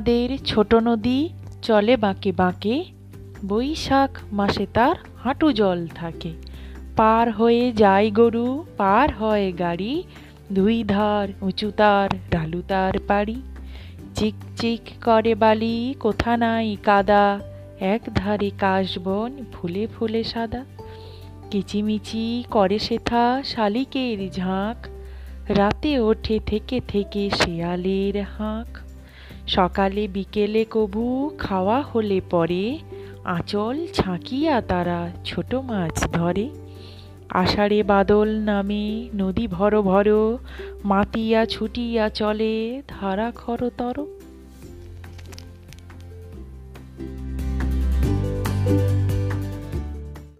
আমাদের ছোট নদী চলে বাঁকে বাঁকে, বৈশাখ মাসে তার হাঁটু জল থাকে। পার হয়ে যায় গরু, পার হয় গাড়ি, দুই ধার উঁচু তার ঢালু তার পাড়ি। চিক চিক করে বালি, কোথা নাই কাদা, এক ধারে কাশবন ফুলে ফুলে সাদা। কিচিমিচি করে সেথা শালিকের ঝাঁক, রাতে ওঠে থেকে থেকে শেয়ালের হাঁক। সকালে, বিকেলে কবু খাওয়া হলে পরে আঁচল ছাঁকিয়া তারা ছোট মাছ ধরে। আষাঢ়ে বাদল নামে নদী ভর ভর, মাতিয়া ছুটিয়া চলে ধারা খরতর